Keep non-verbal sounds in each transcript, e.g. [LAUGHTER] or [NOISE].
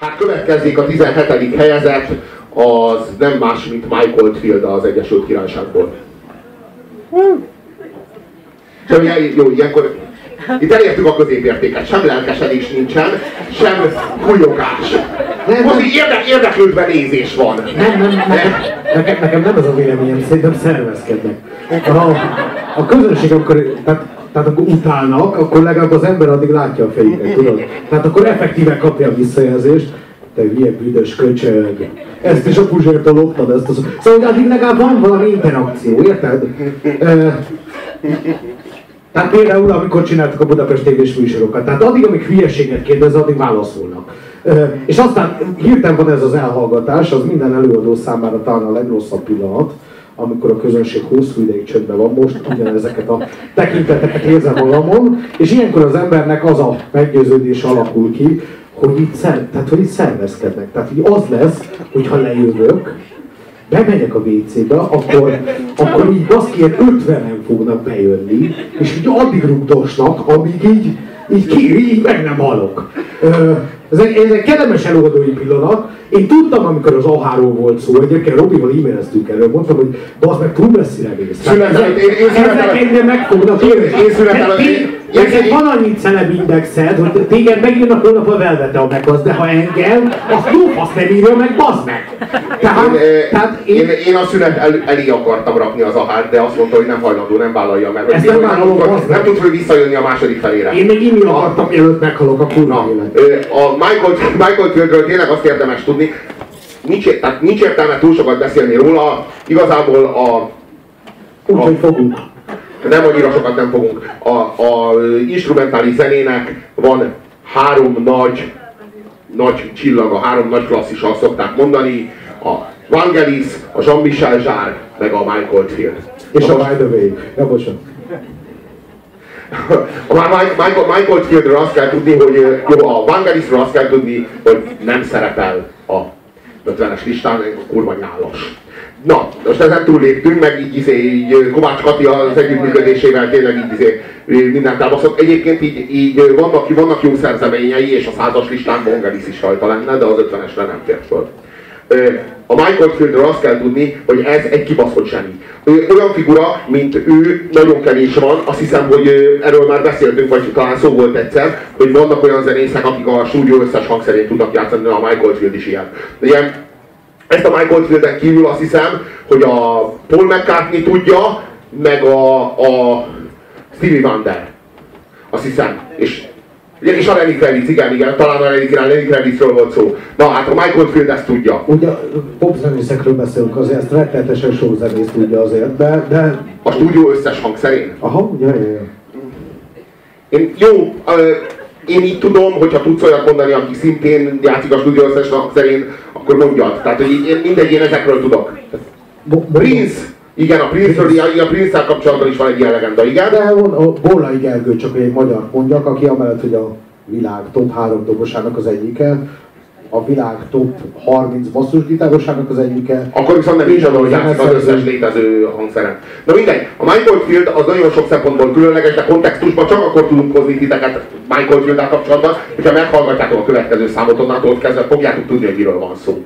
Hát következik a 17. helyezett, az nem más, mint Mike Oldfield az Egyesült Királyságból. Sem, jó, ilyenkor itt elértük a középértéket, sem lelkesedés nincsen, sem kulyogás. Nem, Most így érde, érdeklődve nézés van. Nem, nem, nekem, nekem, nekem nem az a véleményem, szerintem szervezkednek. A, a közönség akkor, tehát, tehát akkor utálnak, akkor legalább az ember addig látja a fejüket, tudod? Tehát akkor effektíve kapja a visszajelzést, te hülye büdös köcsög. Ezt is a puzsértől loptad, ezt az... Szóval addig legalább van valami interakció, érted? Tehát például, amikor csináltak a Budapest tévés műsorokat, tehát addig, amíg hülyeséget kérdez, addig válaszolnak. És aztán hirtelen van ez az elhallgatás, az minden előadó számára talán a legrosszabb pillanat, amikor a közönség hosszú ideig csöndben van, most ugyanezeket a tekinteteket érzem magamon, és ilyenkor az embernek az a meggyőződés alakul ki, hogy itt, szer, tehát, hogy itt szervezkednek. Tehát így az lesz, hogy ha lejövök, bemegyek a WC-be, akkor, akkor így baszki, 50-en fognak bejönni, és így addig rugdosnak, amíg így, így, ki, így meg nem halok. Ez egy, ez egy kellemes előadói pillanat. Én tudtam, amikor az A3 volt szó, egyébként Robival e-maileztünk erről, mondtam, hogy az meg túl messzire mész. Születelek, én, én születelek. Ezek meg fognak Én, én születelek. Neked van annyi celeb indexed, hogy téged megírnak holnap a Velvete a megaz, de ha engem, azt jó fasz nem írja meg, bazd meg! Tehát, én, tehát én, én, én a szünet el, elé akartam rakni az ahát, de azt mondta, hogy nem hajlandó, nem vállalja meg. Ezt nem vállalom, nem, nem tud, hogy visszajönni a második felére. Én még inni akartam, mielőtt meghalok a kurva élet. A Michael, Michael Fieldről tényleg azt érdemes tudni, nincs, tehát nincs értelme túl sokat beszélni róla, igazából a... Úgyhogy fogunk nem annyira sokat nem fogunk. A, a instrumentális zenének van három nagy, nagy csillaga, három nagy klasszissal szokták mondani. A Vangelis, a Jean-Michel Jarre, meg a Michael Field. És a By the Way. Ja, bocsánat. A Michael, Michael Fieldről azt kell tudni, hogy jó, a Vangelisről azt kell tudni, hogy nem szerepel a 50-es listán, kurva nyálas. Na, most ezen túlléptünk, meg így, izé, így Kovács Kati az együttműködésével tényleg így izé, mindent elbaszott. Egyébként így, így vannak, vannak jó szerzeményei, és a százas listán Bongelis is rajta lenne, de az ötvenesre nem tért föl. A Michael Fieldről azt kell tudni, hogy ez egy kibaszott zseni. Olyan figura, mint ő, nagyon kevés van. Azt hiszem, hogy erről már beszéltünk, vagy talán szó volt egyszer, hogy vannak olyan zenészek, akik a stúdió összes hangszerén tudnak játszani, a Michael Field is ilyen. De ilyen ezt a Michael Fielden kívül azt hiszem, hogy a Paul McCartney tudja, meg a, a Stevie Wonder. Azt hiszem. És, és a Lenny Kravitz, igen, igen, talán a Lenny, Kravitzről volt szó. Na hát a Michael Field ezt tudja. Ugye popzenészekről beszélünk azért, ezt rettenetesen sok zenész tudja azért, de, de... A stúdió összes hangszerén? Aha, ugye, ja, ja. Én, jó, én így tudom, hogyha tudsz olyat mondani, aki szintén játszik a stúdió összes hangszerén, akkor mondjad. Tehát, hogy én mindegy, én ezekről tudok. Prince! Igen, a Prince-ről, a Prince-szel kapcsolatban is van egy ilyen legenda, igen? De a Bollai Gergő, csak egy magyar mondjak, aki amellett, hogy a világ top három dobosának az egyike, a világ top 30 basszusgitárosának az egyike. Akkor viszont nem is adom, hogy játszik az összes létező hangszeren. Na mindegy, a Michael Field az nagyon sok szempontból különleges, de kontextusban csak akkor tudunk hozni titeket Michael field kapcsolatban, hogyha meghallgatjátok a következő számot, onnantól kezdve fogjátok tudni, hogy miről van szó.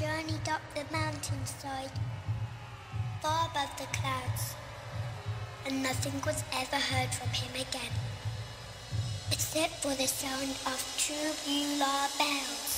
Journeyed up the mountainside, far above the clouds, and nothing was ever heard from him again, except for the sound of two Beulah bells.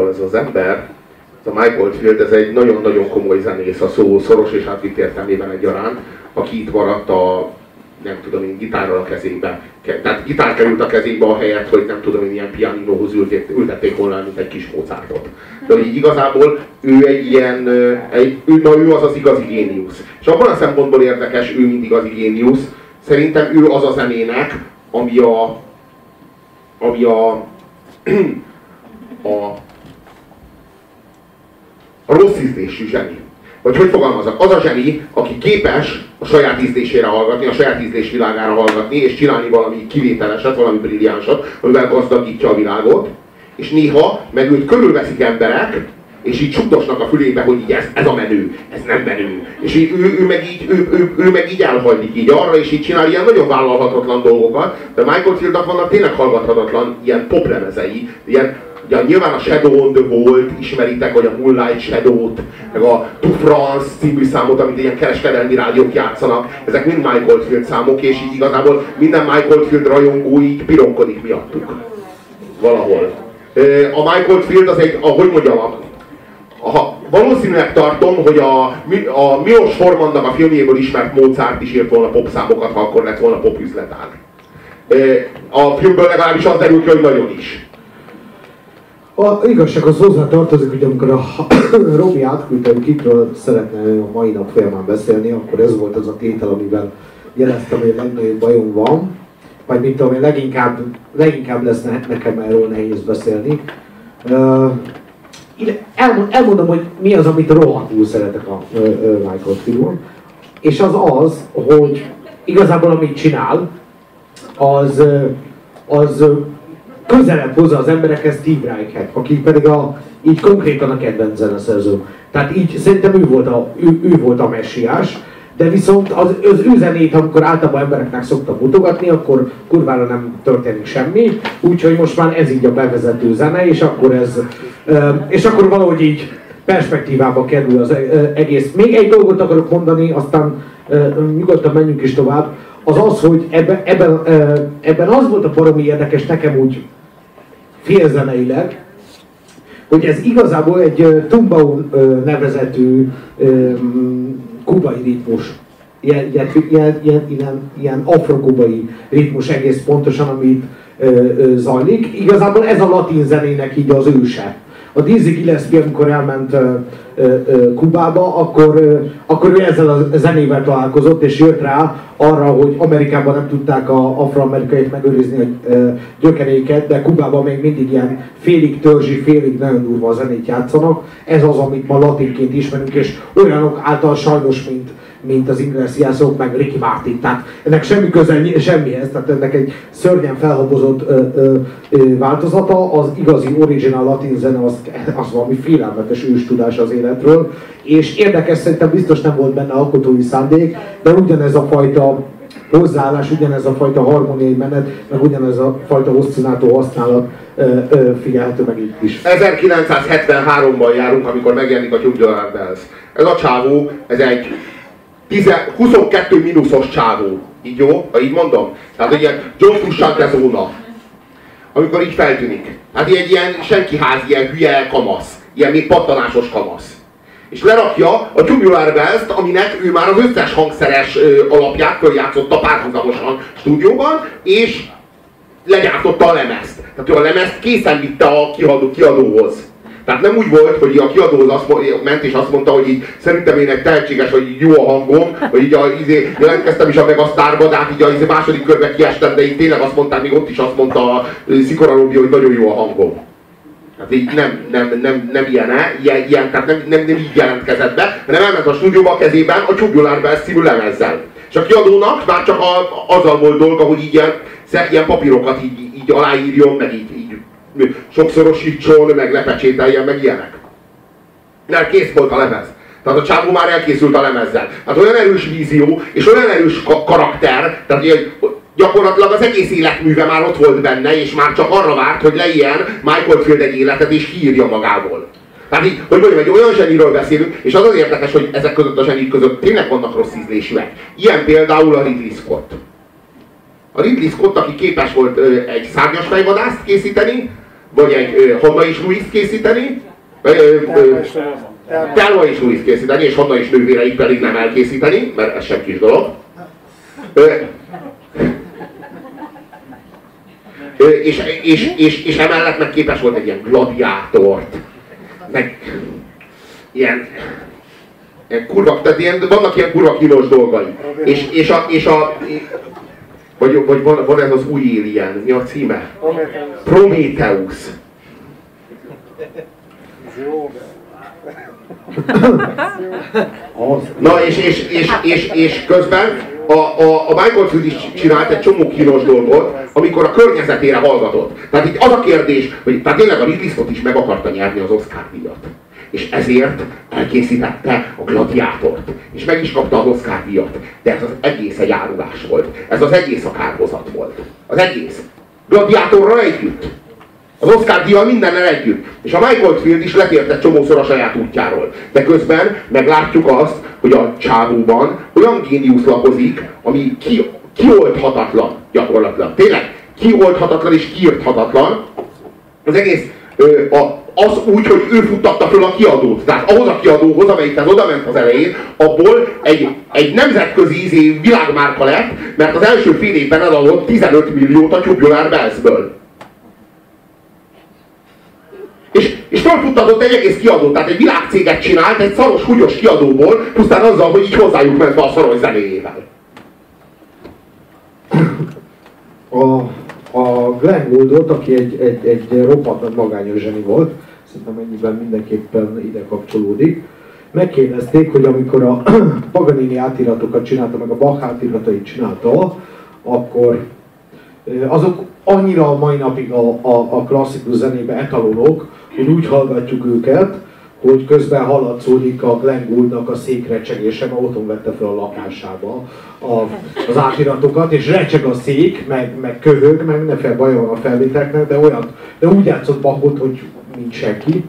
Szóval ez az ember, ez a Mike Oldfield, ez egy nagyon-nagyon komoly zenész a szó szoros és átvitt értelmében egyaránt, aki itt maradt a nem tudom én, gitárral a kezébe. Tehát gitár került a kezébe a helyet, hogy nem tudom én, ilyen pianinóhoz ültették, ültették volna, mint egy kis Mozartot. De így igazából ő egy ilyen, egy, ő, na ő az az igazi géniusz. És abban a szempontból érdekes, ő mint igazi géniusz, szerintem ő az a zenének, ami a, ami a, [CLEARS THROAT] a, a rossz ízlésű zseni. Vagy hogy fogalmazok? Az a zseni, aki képes a saját ízlésére hallgatni, a saját ízlés világára hallgatni, és csinálni valami kivételeset, valami brilliánsat, amivel gazdagítja a világot, és néha meg őt körülveszik emberek, és így csukdosnak a fülébe, hogy így ez, ez a menő, ez nem menő. És így, ő, ő, meg így, ő, ő, ő, meg így elhajlik így arra, és így csinál ilyen nagyon vállalhatatlan dolgokat, de Michael Fieldnak vannak tényleg hallgathatatlan ilyen popremezei, ilyen Ugye nyilván a Shadow on the World ismeritek, vagy a Moonlight Shadow-t, meg a To France című számot, amit ilyen kereskedelmi rádiók játszanak. Ezek mind Mike Oldfield számok, és így igazából minden Mike Oldfield rajongó így pironkodik miattuk. Valahol. A Mike Oldfield az egy, ahogy mondjam, a, a, valószínűleg tartom, hogy a, a Milos Formannak a filmjéből ismert Mozart is írt volna popszámokat, ha akkor lett volna popüzletág. A filmből legalábbis az derül ki, hogy nagyon is. A igazság az hozzá tartozik, hogy amikor a [COUGHS] Robi átküldte, hogy kikről szeretne a mai nap folyamán beszélni, akkor ez volt az a tétel, amivel jeleztem, hogy a legnagyobb bajom van, vagy mit tudom leginkább, leginkább lesz nekem erről nehéz beszélni. Uh, elmondom, hogy mi az, amit rohadtul szeretek a Michael Field és az az, hogy igazából amit csinál, az, az közelebb hozza az emberekhez Steve Reichert, aki pedig a, így konkrétan a kedvenc zeneszerző. Tehát így szerintem ő volt a, ő, ő volt a messiás, de viszont az, az ő zenét, amikor általában embereknek szoktam mutogatni, akkor kurvára nem történik semmi, úgyhogy most már ez így a bevezető zene, és akkor ez, és akkor valahogy így perspektívába kerül az egész. Még egy dolgot akarok mondani, aztán nyugodtan menjünk is tovább, az az, hogy ebben, ebben, ebben az volt a baromi érdekes nekem úgy félzeneileg, hogy ez igazából egy Tumbao nevezetű kubai ritmus, ilyen, ilyen, ilyen, ilyen, ilyen afrokubai ritmus egész pontosan, amit zajlik. Igazából ez a latin zenének így az őse a Dizzy Gillespie, amikor elment uh, uh, Kubába, akkor, uh, akkor ő ezzel a zenével találkozott, és jött rá arra, hogy Amerikában nem tudták a afroamerikait megőrizni a gyökeréket, de Kubában még mindig ilyen félig törzsi, félig nagyon durva a zenét játszanak. Ez az, amit ma latinként ismerünk, és olyanok által sajnos, mint mint az Iglesiasok, meg Ricky Martin. Tehát ennek semmi köze semmihez, tehát ennek egy szörnyen felhabozott ö, ö, változata, az igazi original latin zene az, az valami félelmetes őstudás az életről, és érdekes, szerintem biztos nem volt benne alkotói szándék, de ugyanez a fajta hozzáállás, ugyanez a fajta harmóniai menet, meg ugyanez a fajta oszcinátó használat ö, ö, figyelhető meg itt is. 1973-ban járunk, amikor megjelenik a Tubular Bells. Ez a csávó, ez egy 22 mínuszos csávó. Így jó? Ha így mondom? Tehát egy ilyen John Frusciante zóna. Amikor így feltűnik. Hát egy ilyen senkiház, ilyen hülye kamasz. Ilyen még pattanásos kamasz. És lerakja a Tubular bells aminek ő már az összes hangszeres ö, alapját följátszotta párhuzamosan stúdióban, és legyártotta a lemezt. Tehát ő a lemezt készen vitte a kiadó, kiadóhoz. Tehát nem úgy volt, hogy a kiadóhoz azt ment és azt mondta, hogy így szerintem én egy tehetséges, hogy jó a hangom, hogy így a, izé, jelentkeztem is a Megasztárba, de hát így a izé, második körbe kiestem, de így tényleg azt mondták, még ott is azt mondta a Szikora Robi, hogy nagyon jó a hangom. Hát így nem, nem, nem, nem ilyen, ilyen, ilyen tehát nem, nem, nem így jelentkezett be, hanem elment a stúdióba a kezében a Tubular Bells című lemezzel. És a kiadónak már csak a, azzal volt dolga, hogy így ilyen, ilyen papírokat így, így aláírjon, meg így, így sokszorosítson, meg lepecsételjen, meg ilyenek. Mert kész volt a lemez. Tehát a csávó már elkészült a lemezzel. Hát olyan erős vízió, és olyan erős karakter, tehát hogy gyakorlatilag az egész életműve már ott volt benne, és már csak arra várt, hogy leilyen Michael Field egy életet, és kiírja magából. Tehát így, hogy mondjam, egy olyan zseniről beszélünk, és az az érdekes, hogy ezek között a zsenik között tényleg vannak rossz ízlésűek. Ilyen például a Ridley Scott. A Ridley Scott, aki képes volt egy szárnyas fejvadászt készíteni, vagy egy Honda is Louis készíteni, Telma is Louis készíteni, és Honda is nővéreit pedig nem elkészíteni, mert ez sem kis dolog. És, és, és, és emellett meg képes volt egy ilyen gladiátort, meg ilyen, ilyen kurva, tehát ilyen, vannak ilyen kurva kínos dolgai. És, és, a, és a, vagy, vagy van, van ez az új Alien, mi a címe? Prometheus. Na és, és, és, és, és közben a, a, a Michael Field is csinált egy csomó kínos dolgot, amikor a környezetére hallgatott. Tehát itt az a kérdés, hogy tehát tényleg a Ridley Scott is meg akarta nyerni az Oscar díjat és ezért elkészítette a gladiátort, és meg is kapta az Oscar díjat. De ez az egész egy árulás volt. Ez az egész a kárhozat volt. Az egész. Gladiátorra együtt. Az Oscar díjjal mindennel együtt. És a Michael Field is letért egy csomószor a saját útjáról. De közben meglátjuk azt, hogy a csávóban olyan géniusz lakozik, ami ki, kioldhatatlan gyakorlatilag. Tényleg, kioldhatatlan és kiirthatatlan. Az egész, a, az úgy, hogy ő futtatta föl a kiadót. Tehát ahhoz a kiadóhoz, amelyikhez oda ment az elején, abból egy, egy nemzetközi izé világmárka lett, mert az első fél évben eladott 15 milliót a Tubular Bells-ből. És, és felfuttatott egy egész kiadót, tehát egy világcéget csinált egy szaros, húgyos kiadóból, pusztán azzal, hogy így hozzájuk ment a szaros zenéjével. A, a Glenn Gouldot, aki egy, egy, egy roppant magányos zseni volt, szerintem ennyiben mindenképpen ide kapcsolódik, megkérdezték, hogy amikor a [CLEARS THROAT] Paganini átiratokat csinálta, meg a Bach átiratait csinálta, akkor azok annyira a mai napig a, a, a klasszikus zenébe etalonok, hogy úgy hallgatjuk őket, hogy közben hallatszódik a Glenn Gouldnak a székrecsegése, mert otthon vette fel a lakásába a, az átiratokat, és recseg a szék, meg, meg köhög, meg mindenféle baj van a felvételeknek, de olyan, de úgy játszott Bachot, hogy nincs senki.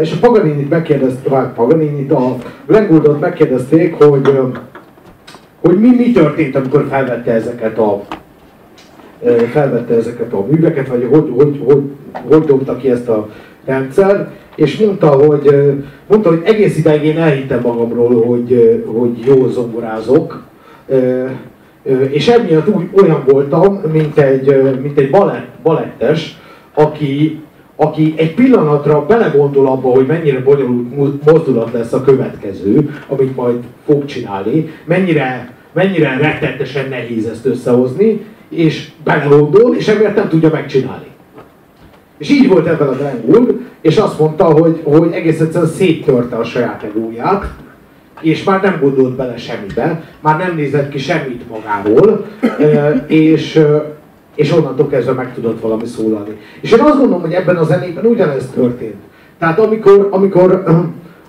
És a Paganini-t megkérdezték, vagy Paganini-t, a Glenn Gouldot megkérdezték, hogy, hogy mi, mi történt, amikor felvette ezeket a felvette ezeket a műveket, vagy hogy, hogy, hogy, hogy dobta ki ezt a rendszer, és mondta, hogy, mondta, hogy egész ideig én elhittem magamról, hogy, hogy jó zongorázok, és emiatt úgy olyan voltam, mint egy, mint egy balett, balettes, aki, aki egy pillanatra belegondol abba, hogy mennyire bonyolult mozdulat lesz a következő, amit majd fog csinálni, mennyire, mennyire rettetesen nehéz ezt összehozni, és belegondol, és emiatt nem tudja megcsinálni. És így volt ebben a Glenn és azt mondta, hogy, hogy egész egyszerűen széttörte a saját egóját, és már nem gondolt bele semmibe, már nem nézett ki semmit magáról, és, és onnantól kezdve meg tudott valami szólalni. És én azt gondolom, hogy ebben a zenében ugyanez történt. Tehát amikor, amikor,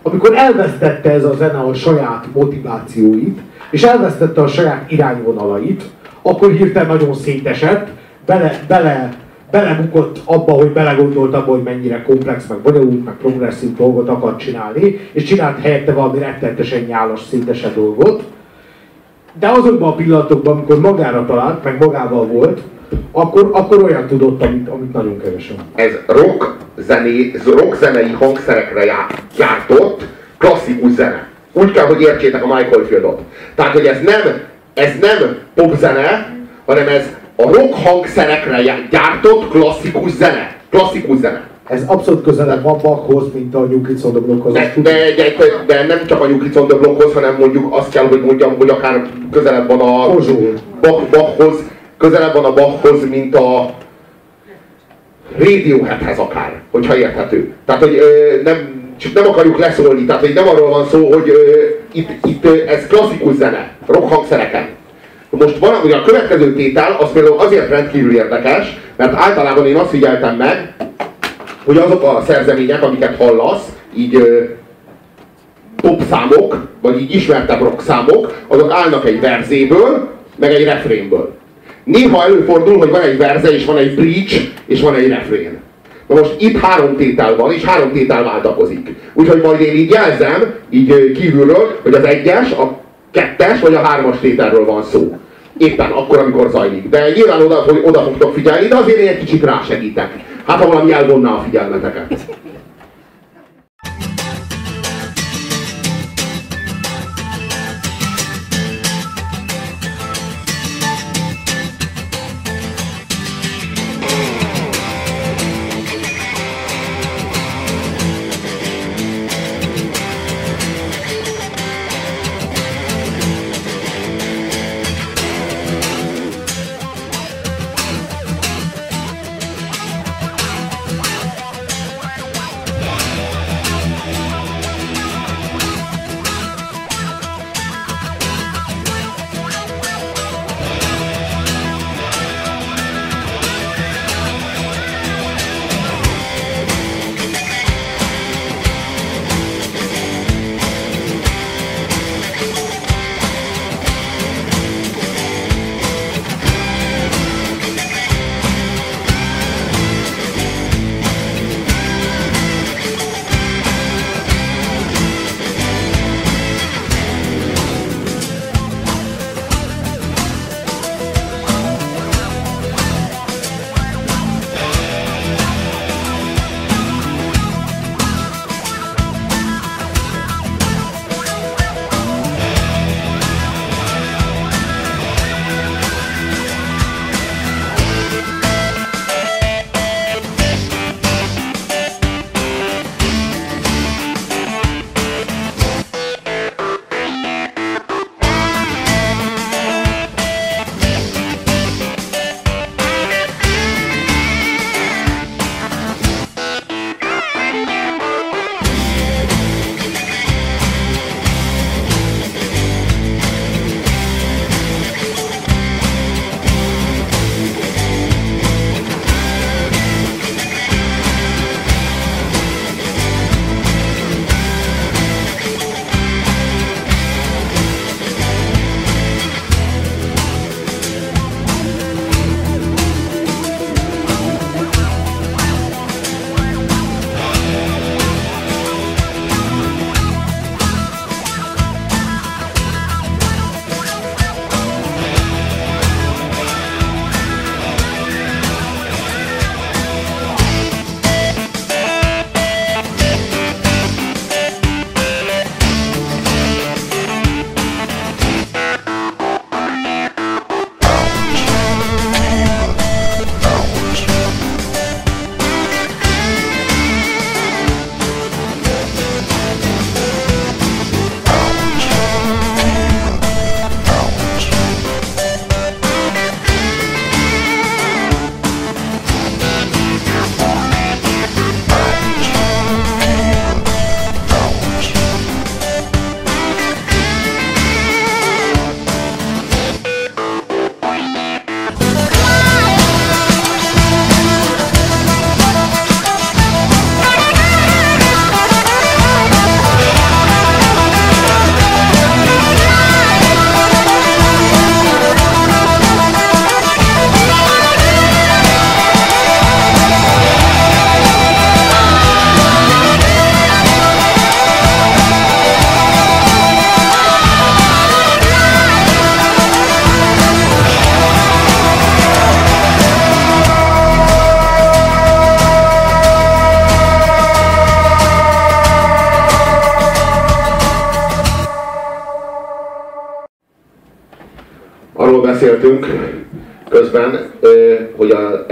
amikor elvesztette ez a zene a saját motivációit, és elvesztette a saját irányvonalait, akkor hirtelen nagyon szétesett, bele, bele, belebukott abba, hogy belegondolt abba, hogy mennyire komplex, meg bonyolult, meg progresszív dolgot akar csinálni, és csinált helyette valami rettenetesen nyálas, szintesen dolgot. De azokban a pillanatokban, amikor magára talált, meg magával volt, akkor, akkor olyan tudott, amit, amit nagyon kevesen. Ez rock, zené, rock zenei hangszerekre gyártott klasszikus zene. Úgy kell, hogy értsétek a Michael Fieldot. Tehát, hogy ez nem ez nem popzene, hanem ez a rock hangszerekre gyártott klasszikus zene. Klasszikus zene. Ez abszolút közelebb van Bachhoz, mint a New Kids on the Blockhoz. De, de, de, de, nem csak a New Kids on the Blockhoz, hanem mondjuk azt kell, hogy mondjam, hogy akár közelebb van a Bach, Bachhoz, közelebb van a Bachhoz, mint a Radioheadhez akár, hogyha érthető. Tehát, hogy ö, nem, csak nem akarjuk leszólni, tehát hogy nem arról van szó, hogy ö, itt, itt ö, ez klasszikus zene, rock hangszereken. Most van, hogy a következő tétel, az például azért rendkívül érdekes, mert általában én azt figyeltem meg, hogy azok a szerzemények, amiket hallasz, így top számok, vagy így ismertebb rock számok, azok állnak egy verzéből, meg egy refrénből. Néha előfordul, hogy van egy verze, és van egy bridge, és van egy refrén. Na most itt három tétel van, és három tétel váltakozik. Úgyhogy majd én így jelzem, így kívülről, hogy az egyes, a kettes vagy a hármas tételről van szó. Éppen akkor, amikor zajlik. De nyilván oda, hogy oda fogtok figyelni, de azért én egy kicsit rásegítek. Hát ha valami elvonná a figyelmeteket.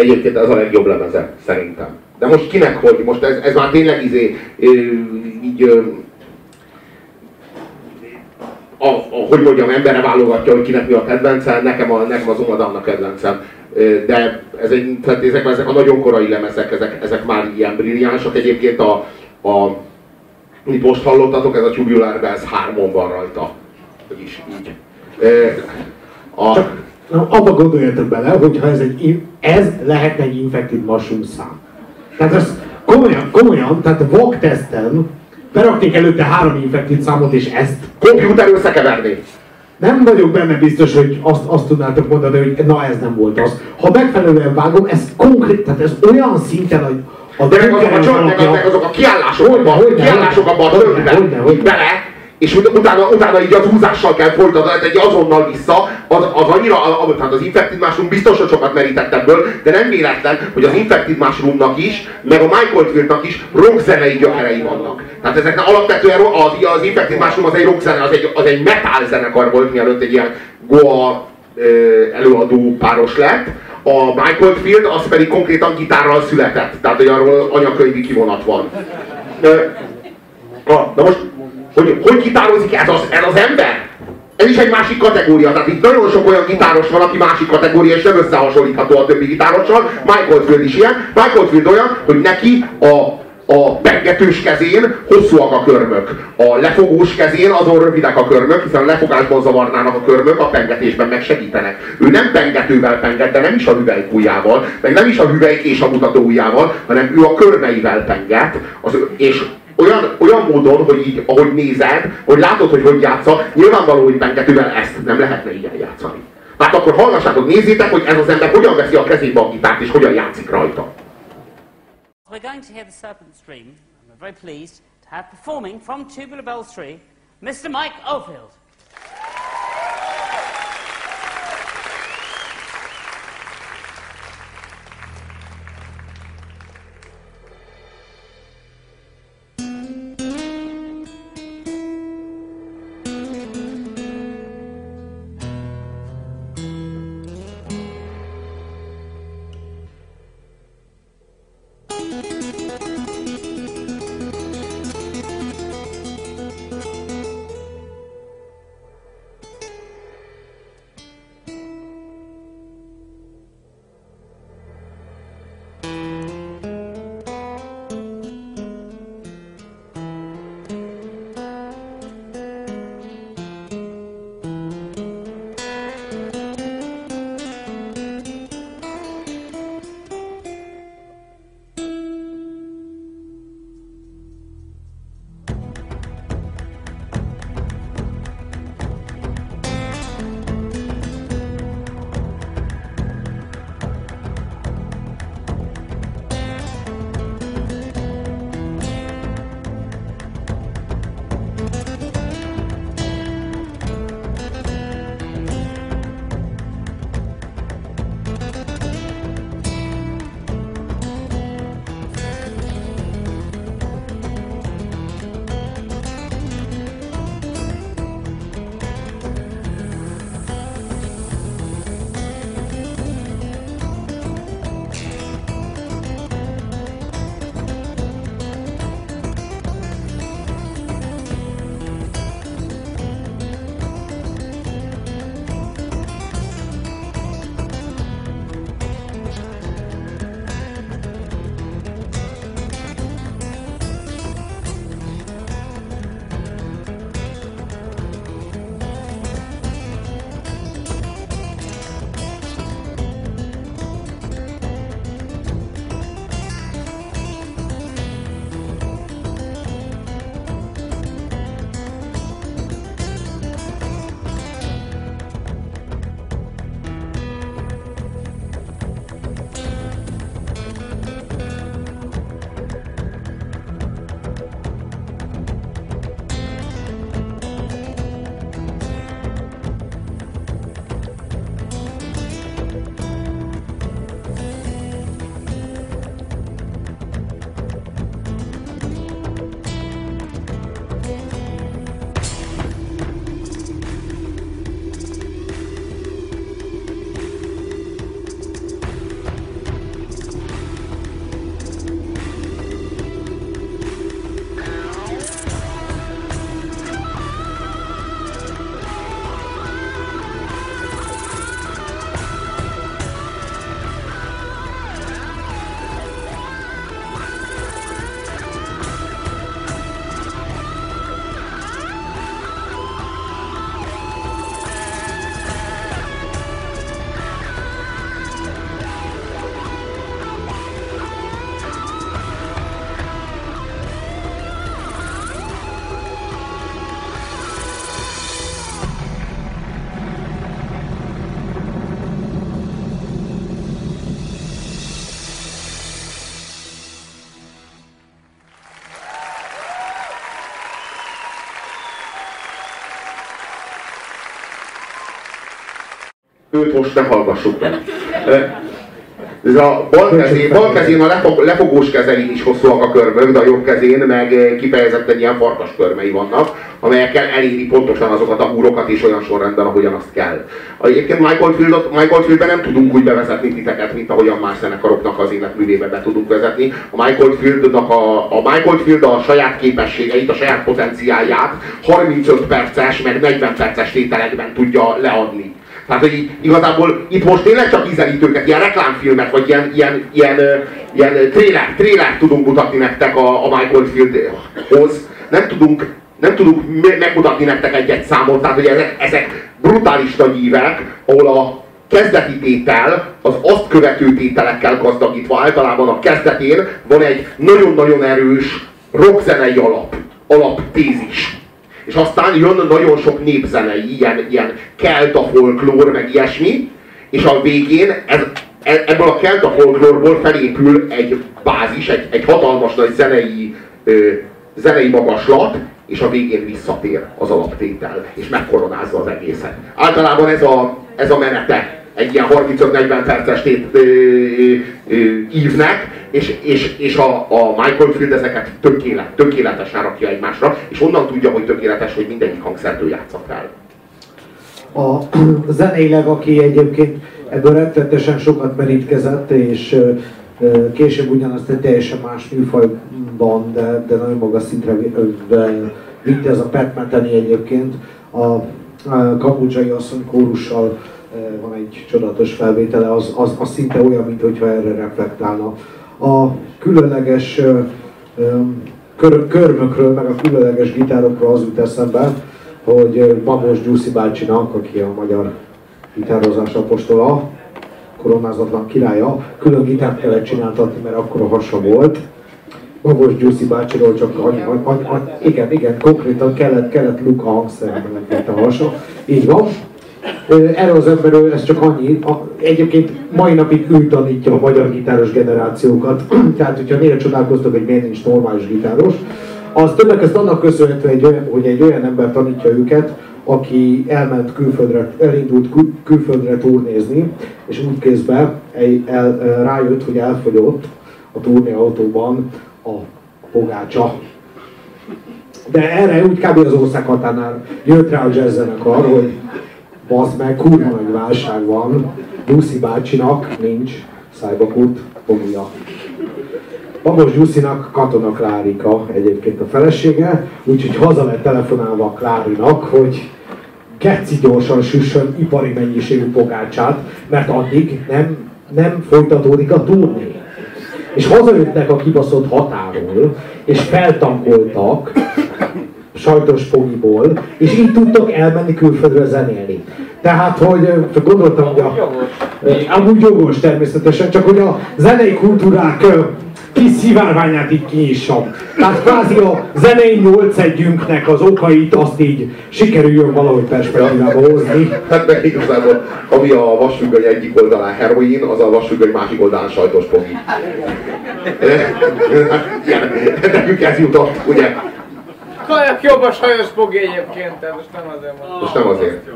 Egyébként ez a legjobb lemeze, szerintem. De most kinek hogy? Most ez, ez már tényleg izé, így, a, a, hogy mondjam, emberre válogatja, hogy kinek mi a kedvence, nekem, a, nekem az Omadan a kedvencem. De ez egy, tehát ezek, ezek a nagyon korai lemezek, ezek, ezek már ilyen brilliánsak. Egyébként a, a amit most hallottatok, ez a Tubular Bells 3 van rajta. Vagyis így. A... Csak abba gondoljatok bele, hogyha ez, egy, ez lehetne egy infected mushroom szám. Tehát ez komolyan, komolyan, tehát vak teszten beraknék előtte három infected számot, és ezt... Komputer összekeverni. Nem vagyok benne biztos, hogy azt, azt tudnátok mondani, hogy na ez nem volt az. Ha megfelelően vágom, ez konkrét, tehát ez olyan szinten, hogy a de meg azok a, meg, meg azok a kiállások, abban, kiállások abban a bele, és utána, utána így az húzással kell folytatni, tehát egy azonnal vissza, az, az annyira, az, tehát az Infected Mushroom biztos, hogy sokat merített ebből, de nem véletlen, hogy az Infected Mushroomnak is, meg a Michael Fieldnak is rockzenei gyökerei vannak. Tehát ezek alapvetően az, az Infected Mushroom az egy rockzene, az egy, az egy metal zenekar volt, mielőtt egy ilyen Goa előadó páros lett, a Michael Field az pedig konkrétan gitárral született, tehát hogy arról anyakönyvi kivonat van. Na most, hogy, hogy gitározik ez az, ez az ember? Ez is egy másik kategória, tehát itt nagyon sok olyan gitáros van, aki másik kategória, és nem összehasonlítható a többi gitárossal. Michael Field is ilyen. Michael Field olyan, hogy neki a a pengetős kezén hosszúak a körmök. A lefogós kezén azon rövidek a körmök, hiszen a lefogásban zavarnának a körmök, a pengetésben meg segítenek. Ő nem pengetővel penget, de nem is a hüvelykujjával, meg nem is a hüvelyk és a mutatóujjával, hanem ő a körmeivel penget, az, és olyan, olyan módon, hogy így, ahogy nézed, hogy látod, hogy hogy játsza, nyilvánvaló, hogy pengetővel ezt nem lehetne így eljátszani. Hát akkor hallgassátok, nézzétek, hogy ez az ember hogyan veszi a kezébe a gitárt, és hogyan játszik rajta. We're going to hear the Serpent Stream, we're very pleased to have performing from Tubular Bells 3, Mr. Mike Oldfield. Őt most ne hallgassuk meg. Ez a bal, kezén, bal kezén a lefog, lefogós kezein is hosszúak a körmök, de a jobb kezén meg kifejezetten ilyen farkas körmei vannak, amelyekkel eléri pontosan azokat a úrokat és olyan sorrendben, ahogyan azt kell. Egyébként Michael, Fieldot, Michael Fieldben nem tudunk úgy bevezetni titeket, mint ahogyan más zenekaroknak az életművébe be tudunk vezetni. A Michael Fieldnak a, a Michael Field a saját képességeit, a saját potenciálját 35 perces, meg 40 perces tételekben tudja leadni tehát, hogy igazából itt most tényleg csak ízelítőket, ilyen reklámfilmet, vagy ilyen, ilyen, ilyen, ilyen tréler, tréler tudunk mutatni nektek a, a Michael Fieldhoz. Nem tudunk, nem tudunk megmutatni nektek egy-egy számot, tehát hogy ezek, ezek brutális nagy ívek, ahol a kezdeti tétel az azt követő tételekkel gazdagítva, általában a kezdetén van egy nagyon-nagyon erős rockzenei alap, alaptézis és aztán jön nagyon sok népzenei, ilyen, ilyen kelta folklór, meg ilyesmi, és a végén ez, e, ebből a kelta folklórból felépül egy bázis, egy, egy hatalmas nagy zenei, ö, zenei magaslat, és a végén visszatér az alaptétel, és megkoronázza az egészet. Általában ez a, ez a menete egy ilyen 35-40 perces tét, ívnek, és, és, és a, a Michael Field ezeket tökélet, tökéletesen rakja egymásra, és onnan tudja, hogy tökéletes, hogy mindegyik hangszertől játszott el. A zeneileg, aki egyébként ebből rettetesen sokat merítkezett, és később ugyanazt egy teljesen más műfajban, de, de nagyon magas szintre vitte ez a Pat Metheny egyébként, a, a kamudzsai asszony kórussal van egy csodatos felvétele, az, az, az szinte olyan, mintha erre reflektálna. A különleges kör, körmökről, meg a különleges gitárokról az jut eszembe, hogy Mamos Gyuszi bácsinak, aki a magyar gitározás apostola, koronázatlan királya, külön gitárt kellett csináltatni, mert akkor a hasa volt. Magos Gyuszi bácsiról csak annyi, annyi, annyi, igen, igen, konkrétan kellett, kellett Luka hangszerben a hasa. Így van. Erről az emberről ez csak annyi, egyébként mai napig ő tanítja a magyar gitáros generációkat, [CLEARS THROAT] tehát hogyha néha csodálkoztak, hogy miért nincs normális gitáros, az többek között annak köszönhető, hogy, hogy egy olyan ember tanítja őket, aki elment külföldre, elindult kül, külföldre turnézni, és úgy kézbe el, el, rájött, hogy elfogyott a turnéautóban a pogácsa. De erre úgy kb. az ország határnál jött rá a jazz hogy Bazd meg, kurva nagy válság van. Gyuszi bácsinak nincs szájbakút fogja. Babos Gyuszinak Katona Klárika egyébként a felesége, úgyhogy haza lett telefonálva Klárinak, hogy geci gyorsan süssön ipari mennyiségű pogácsát, mert addig nem, nem folytatódik a turné. És hazajöttek a kibaszott határól, és feltankoltak, sajtos fogiból, és így tudtok elmenni külföldre zenélni. Tehát, hogy csak gondoltam, hogy a, jogos. amúgy jogos természetesen, csak hogy a zenei kultúrák kis szivárványát így kinyissam. Tehát kvázi a zenei nyolc együnknek az okait azt így sikerüljön valahogy perspektívába hozni. Hát meg igazából, ami a vasfüggöny egyik oldalán heroin, az a vasfüggöny másik oldalán sajtos fogi. Igen, nekünk ez jutott, ugye? Kajak jobb a sajos fogi egyébként, tehát most nem azért mondom. Most nem azért.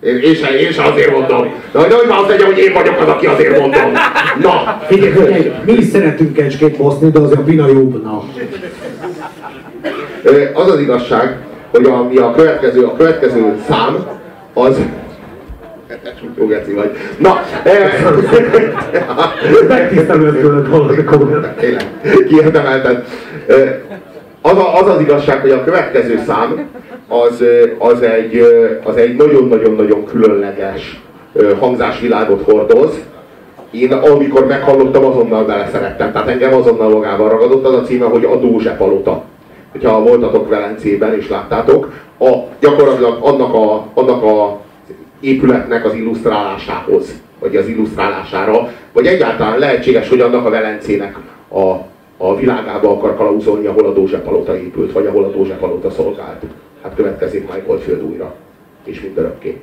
Én, én, sem, én sem azért mondom. De hogy már azt legyen, hogy én vagyok az, aki azért mondom. Na, figyelj, mi is szeretünk kecskét boszni, de azért a Bina jobbna. Az az igazság, hogy a, mi a következő, a következő szám, az jó geci vagy. Na, megtisztelő tőled [LAUGHS] valamikor. Tényleg, kiérdemelted az, a, az az igazság, hogy a következő szám az, az egy, az egy nagyon-nagyon-nagyon különleges hangzásvilágot hordoz. Én amikor meghallottam, azonnal beleszerettem. Tehát engem azonnal magával ragadott az a címe, hogy a Dózse Palota. Hogyha voltatok Velencében és láttátok, a, gyakorlatilag annak a, annak a épületnek az illusztrálásához, vagy az illusztrálására, vagy egyáltalán lehetséges, hogy annak a Velencének a a világába akar kalauzolni, ahol a Dózse palota épült, vagy ahol a Dózse palota szolgált. Hát következik Michael Field újra, és mindörökké.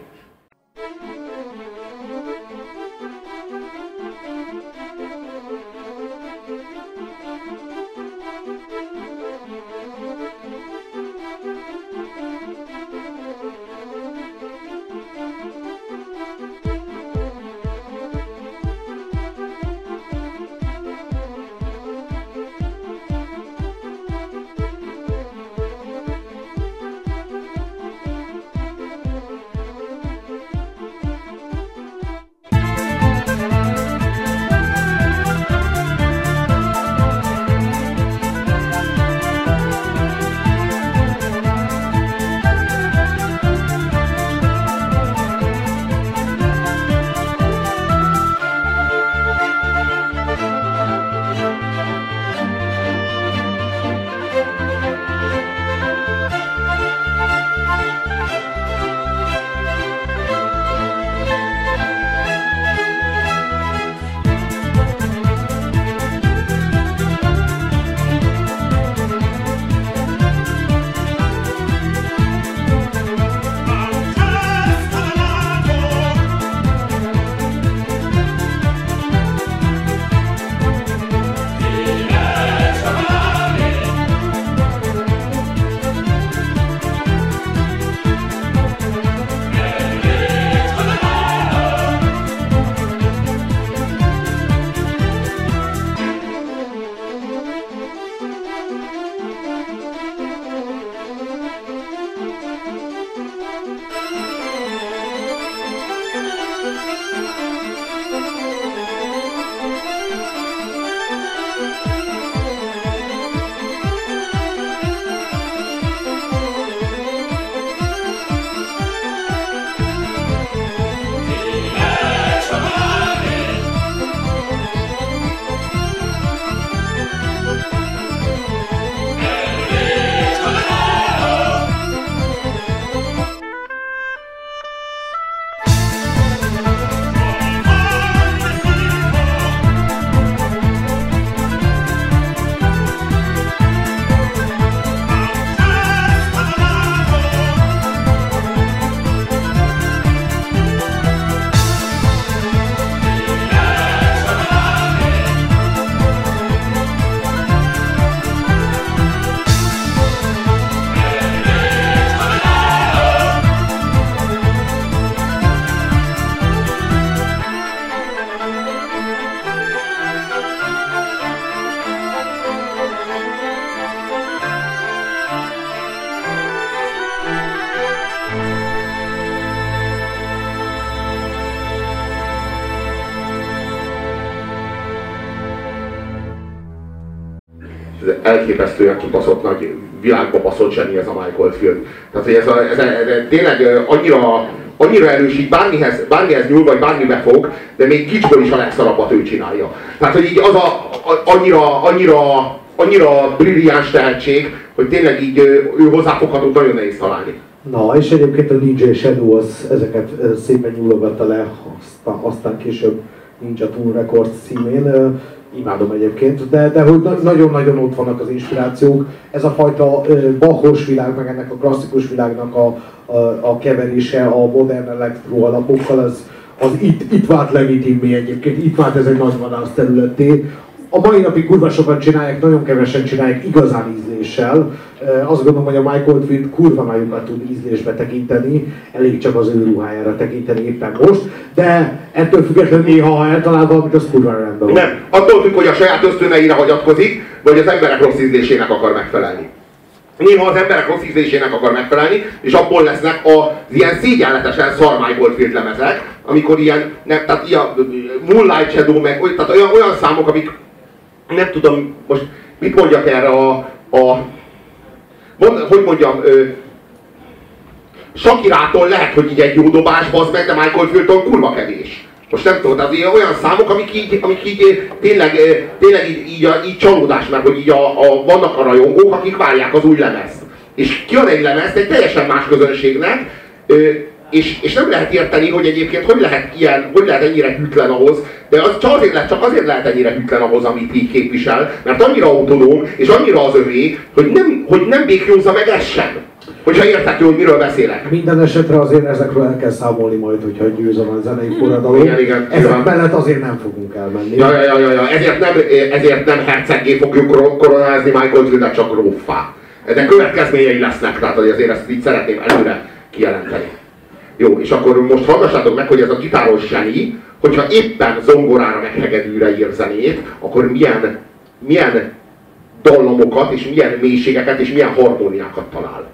Zseni ez a Michael Field. Tehát, hogy ez, a, ez, a, ez tényleg annyira, annyira erősít, bármihez, bármihez nyúl, vagy bármibe fog, de még kicsből is a legszarabbat ő csinálja. Tehát, hogy így az a, a annyira, annyira, annyira brilliáns tehetség, hogy tényleg így ő hozzáfogható, nagyon nehéz találni. Na, és egyébként a DJ Shadow az ezeket szépen nyúlogatta le, aztán, aztán később Ninja Tool Records címén. Imádom egyébként, de, de hogy nagyon-nagyon ott vannak az inspirációk. Ez a fajta Bachos világ, meg ennek a klasszikus világnak a, a, a keverése a modern elektro alapokkal, az, az itt, itt vált legitimé egyébként, itt vált ez egy nagy vadász területé, a mai napig kurva sokat csinálják, nagyon kevesen csinálják igazán ízléssel. Azt gondolom, hogy a Michael Field kurva nagyokat tud ízlésbe tekinteni, elég csak az ő ruhájára tekinteni éppen most, de ettől függetlenül néha, ha eltalál valamit, az kurva rendben van. Nem, attól függ, hogy a saját ösztöneire hagyatkozik, vagy az emberek rossz ízlésének akar megfelelni. Néha az emberek rossz ízlésének akar megfelelni, és abból lesznek az ilyen szégyenletesen szar Michael Field lemezek, amikor ilyen, nem, tehát ilyen Moonlight Shadow, meg tehát olyan, olyan számok, amik nem tudom, most mit mondjak erre a, a mond, hogy mondjam, ö, Sakirától lehet, hogy így egy jó dobás, az meg, de Michael Filton kurva kevés. Most nem tudom, tehát olyan számok, amik így, amik így tényleg, tényleg így, így, így csalódás, mert hogy így a, a, vannak a rajongók, akik várják az új lemezt. És kiad egy lemezt egy teljesen más közönségnek, és, és nem lehet érteni, hogy egyébként hogy lehet ilyen, hogy lehet ennyire hűtlen ahhoz, de az csak azért, lehet, csak azért lehet ennyire hűtlen ahhoz, amit így képvisel, mert annyira autonóm, és annyira az övé, hogy nem, hogy nem békjózza meg ez sem. Hogyha érthető, hogy miről beszélek. Minden esetre azért ezekről el kell számolni majd, hogyha győz a zenei forradalom. Igen, igen. Ezek igen. mellett azért nem fogunk elmenni. Ja, ja, ja, ja. Ezért nem, ezért nem herceggé fogjuk koronázni Michael Jordan, csak róffá. Ennek következményei lesznek, tehát azért ezt így szeretném előre kijelenteni. Jó, és akkor most hallgassátok meg, hogy ez a gitáros zseni, hogyha éppen zongorára meg hegedűre ír zenét, akkor milyen, milyen dallamokat, és milyen mélységeket, és milyen harmóniákat talál.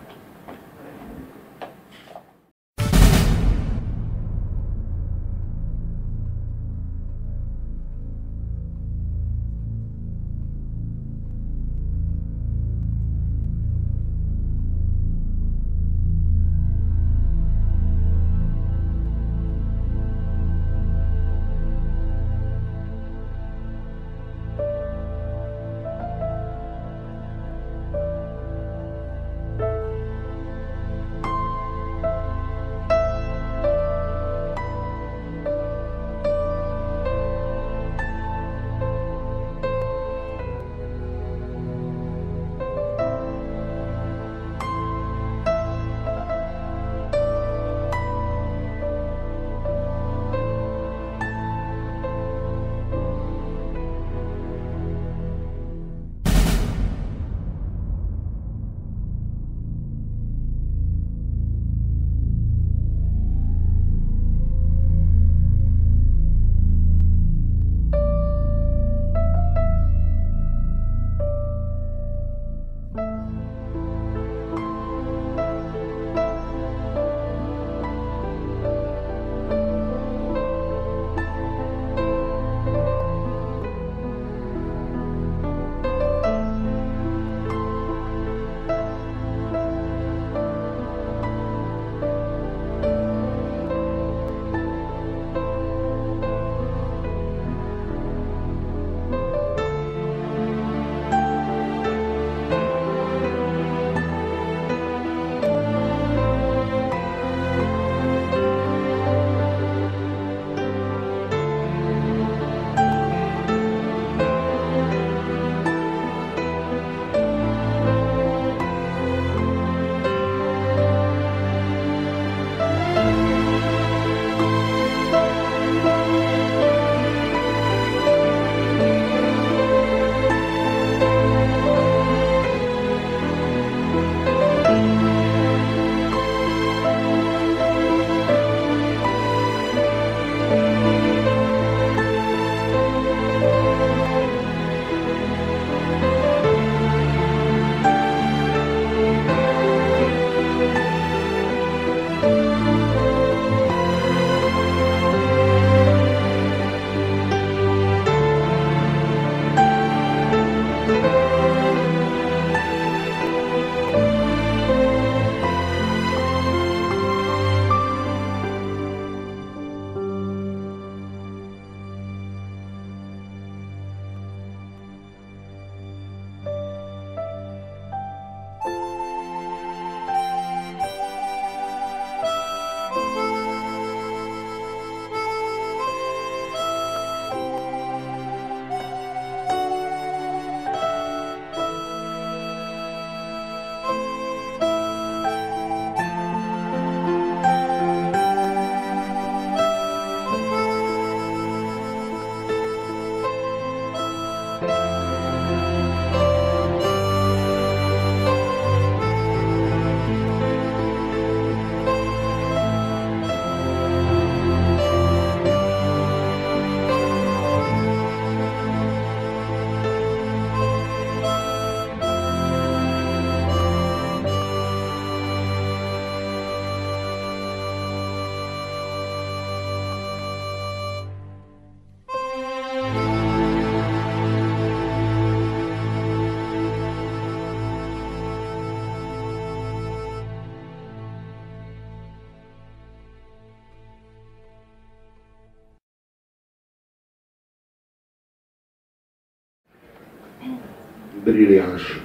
Brilliáns.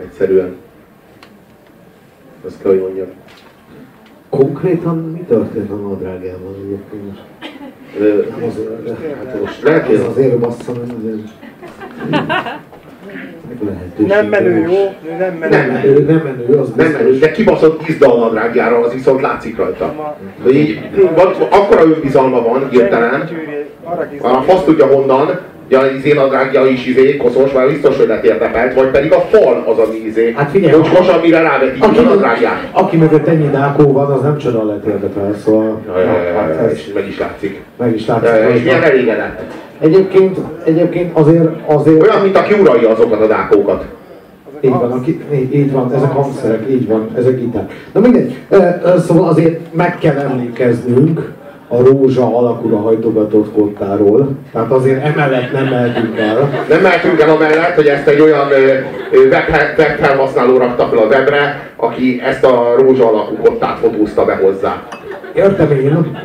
Egyszerűen. Azt kell, hogy mondjam. Konkrétan mi történt a nadrágjával egyébként? Ö, azért, Hát most lehet, hogy ez azért bassza, nem azért. Nem menő, jó? Ő nem menő. Nem Ő nem menő, az Nem, biztos. de kibaszott tízda a nadrágjára, az viszont látszik rajta. De így, van, akkora önbizalma van hirtelen, Arra a fasz tudja honnan, Ja, izé nadrágja is izé, koszos, vagy biztos, hogy lett érdekelt, vagy pedig a fal az, ami izé, Hát figyelj, kocskos, amire rávetik a Aki, nadrágját. aki mögött ennyi dákó van, az nem csoda lett érdekel, szóval Ja, ja, ja, hát ez és meg is látszik. meg is látszik. ja, És milyen elégedett. Egyébként, egyébként azért, azért Olyan, mint aki uralja azokat a dákókat. így van, aki, így, van, ezek hangszerek, így van, ezek giták. Na mindegy, szóval azért meg kell emlékeznünk a rózsa alakúra hajtogatott kottáról, tehát azért emellett nem mehetünk el. Nem mehetünk el amellett, hogy ezt egy olyan ö, web, rakta fel a webre, aki ezt a rózsa alakú kottát fotózta be hozzá. Értem én,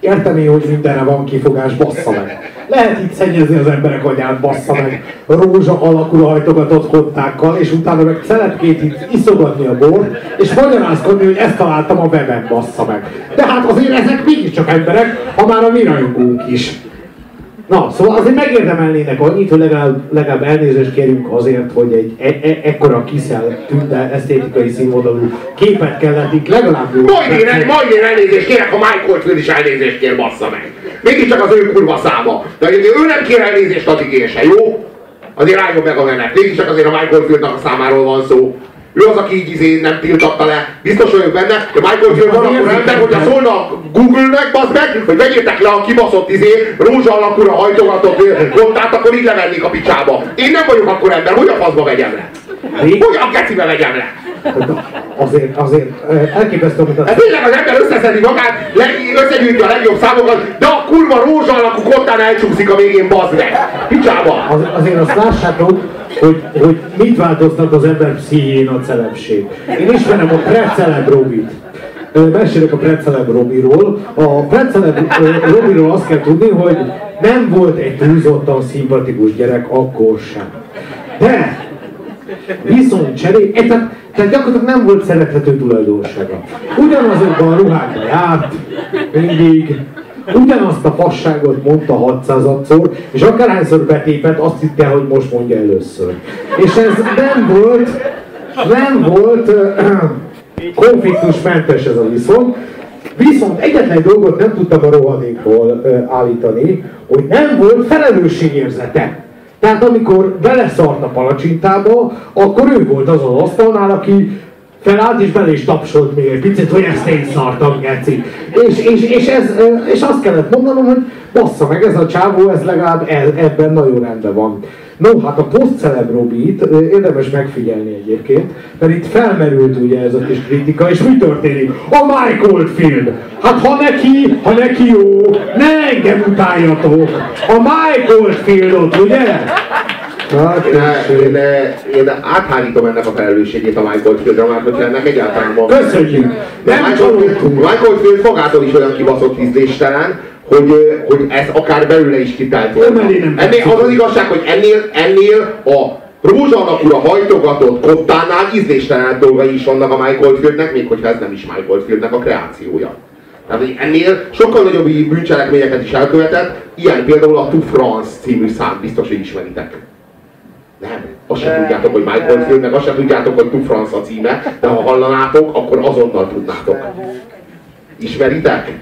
értem én, hogy mindenre van kifogás, bassza meg. Lehet itt szennyezni az emberek agyát, bassza meg, rózsa alakú hajtogatott kottákkal, és utána meg szelepkét itt iszogatni a bort, és magyarázkodni, hogy ezt találtam a weben, bassza meg. De hát azért ezek mégiscsak emberek, ha már a mi rajongónk is. Na, szóval azért megérdemelnének annyit, hogy legalább, legalább elnézést kérünk azért, hogy egy e- e- ekkora kiszel tünde esztétikai színvonalú képet kellett itt legalább... Majd én, majd én elnézést kérek, ha Michael Field is elnézést kér, bassza meg. Mégiscsak az ő kurva száma. De ő nem kér elnézést, én se, jó? Azért álljon meg a menet. Mégiscsak azért a Michael Fieldnak a számáról van szó. Ő az, aki így izé nem tiltatta le. Biztos vagyok benne, hogy Michael az akkor ember, hogyha szólna Google-nek, bazd meg, hogy vegyétek le a kibaszott izé, rózsa alakúra hajtogatott kontát, akkor így levennék a picsába. Én nem vagyok akkor ember, hogy a faszba vegyem le? Hogy a gecibe vegyem le? Azért, azért elképesztő, hogy Hát tényleg az ember összeszedi magát, le, összegyűjti a legjobb számokat, de a kurva rózsa alakú kottán elcsúszik a végén, bazd meg! Picsába! Az, azért azt lássátok, hogy, hogy mit változtat az ember pszichéjén a celebség. Én ismerem a preceleb Robit. Mesélek a preceleb Robiról. A preceleb Robiról azt kell tudni, hogy nem volt egy túlzottan szimpatikus gyerek akkor sem. De Viszont cseré, eh, tehát, tehát gyakorlatilag nem volt szerethető tulajdonsága. Ugyanazokban a ruhákban járt, mindig, ugyanazt a fasságot mondta 600-szor, és akárhányszor betépett, azt hitte, hogy most mondja először. És ez nem volt, nem volt konfliktusmentes ez a viszony, Viszont egyetlen egy dolgot nem tudtam a rohadékról uh, állítani, hogy nem volt felelősségérzete. Tehát amikor beleszart a palacsintába, akkor ő volt az az asztalnál, aki felállt és bele is tapsolt még egy picit, hogy ezt én szartam, geci. És, és, és, ez, és azt kellett mondanom, hogy bassza meg, ez a csávó, ez legalább ebben nagyon rendben van. No, hát a posztceleb Robit érdemes megfigyelni egyébként, mert itt felmerült ugye ez a kis kritika, és mi történik? A Michael film! Hát ha neki, ha neki jó, ne engem utáljatok! A Michael filmot, ugye? Hát, Én, én, én áthárítom ennek a felelősségét a Michael Fieldre, mert hogyha ennek egyáltalán van. Köszönjük! De Nem Michael Field! Michael Field magától is olyan kibaszott ízléstelen, hogy, hogy ez akár belőle is kitelt volna. Ennél, az az igazság, hogy ennél, ennél a rózsa alakúra hajtogatott kottánál ízléstelen dolgai is vannak a Michael Fieldnek, még hogyha ez nem is Michael Fieldnek a kreációja. Tehát hogy ennél sokkal nagyobb bűncselekményeket is elkövetett, ilyen például a To France című szám, biztos, hogy ismeritek. Nem, azt sem tudjátok, hogy Michael Field, meg azt sem tudjátok, hogy To France a címe, de ha hallanátok, akkor azonnal tudnátok. Ismeritek?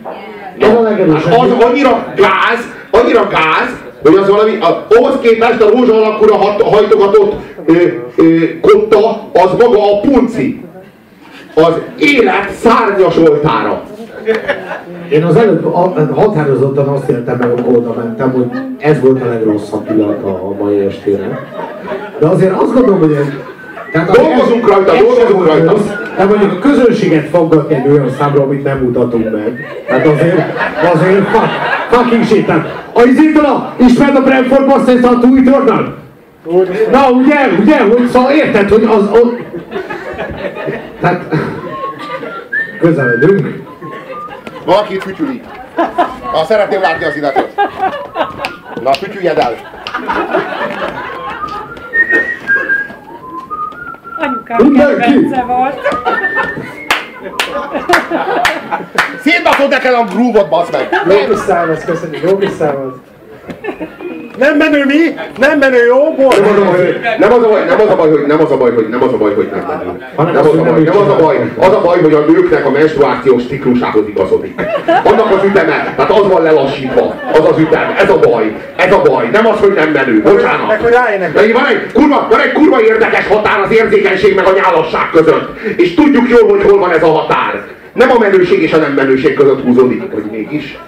Ez a legerősebb. hát az annyira gáz, annyira gáz, hogy az valami, a, ahhoz képest a rózsa alakúra hat, hajtogatott ö, ö, kotta, az maga a punci. Az élet szárnyas oltára. Én az előbb határozottan azt éltem meg, amikor oda mentem, hogy ez volt a legrosszabb pillanat a mai estére. De azért azt gondolom, hogy ez, tehát Dolgozunk rajta, ez dolgozunk rajta. rossz, De mondjuk a közönséget faggatni egy olyan számra, amit nem mutatunk meg. Hát azért, azért fuck, fucking shit. Tehát, a izétala, ismered a Brentford Boston a Twitter-nal? Na ugye, ugye, hogy szóval érted, hogy az, az... Tehát, közeledünk. Valaki itt fütyüli. Na, szeretném látni az iratot. Na, fütyüljed el. Anyukám kedvence volt. Szétbaszod nekem a grúvot, basz meg! Jó kis számhoz, köszönjük, jó kis számhoz. Nem menő mi? Nem menő, jó? Bor? Nem az, a baj, nem az a baj, nem az a baj, hogy nem az a baj, hogy nem az a baj, hogy nem menő. Hanem Nem az, a baj, nem az a baj, az a baj, hogy a nőknek a menstruációs ciklusához igazodik. Annak az üteme, tehát az van lelassítva, az az ütem, ez a baj, ez a baj, nem az, hogy nem menő, bocsánat. De van egy, kurva, van egy kurva érdekes határ az érzékenység meg a nyálasság között. És tudjuk jól, hogy hol van ez a határ. Nem a menőség és a nem menőség között húzódik, hogy mégis.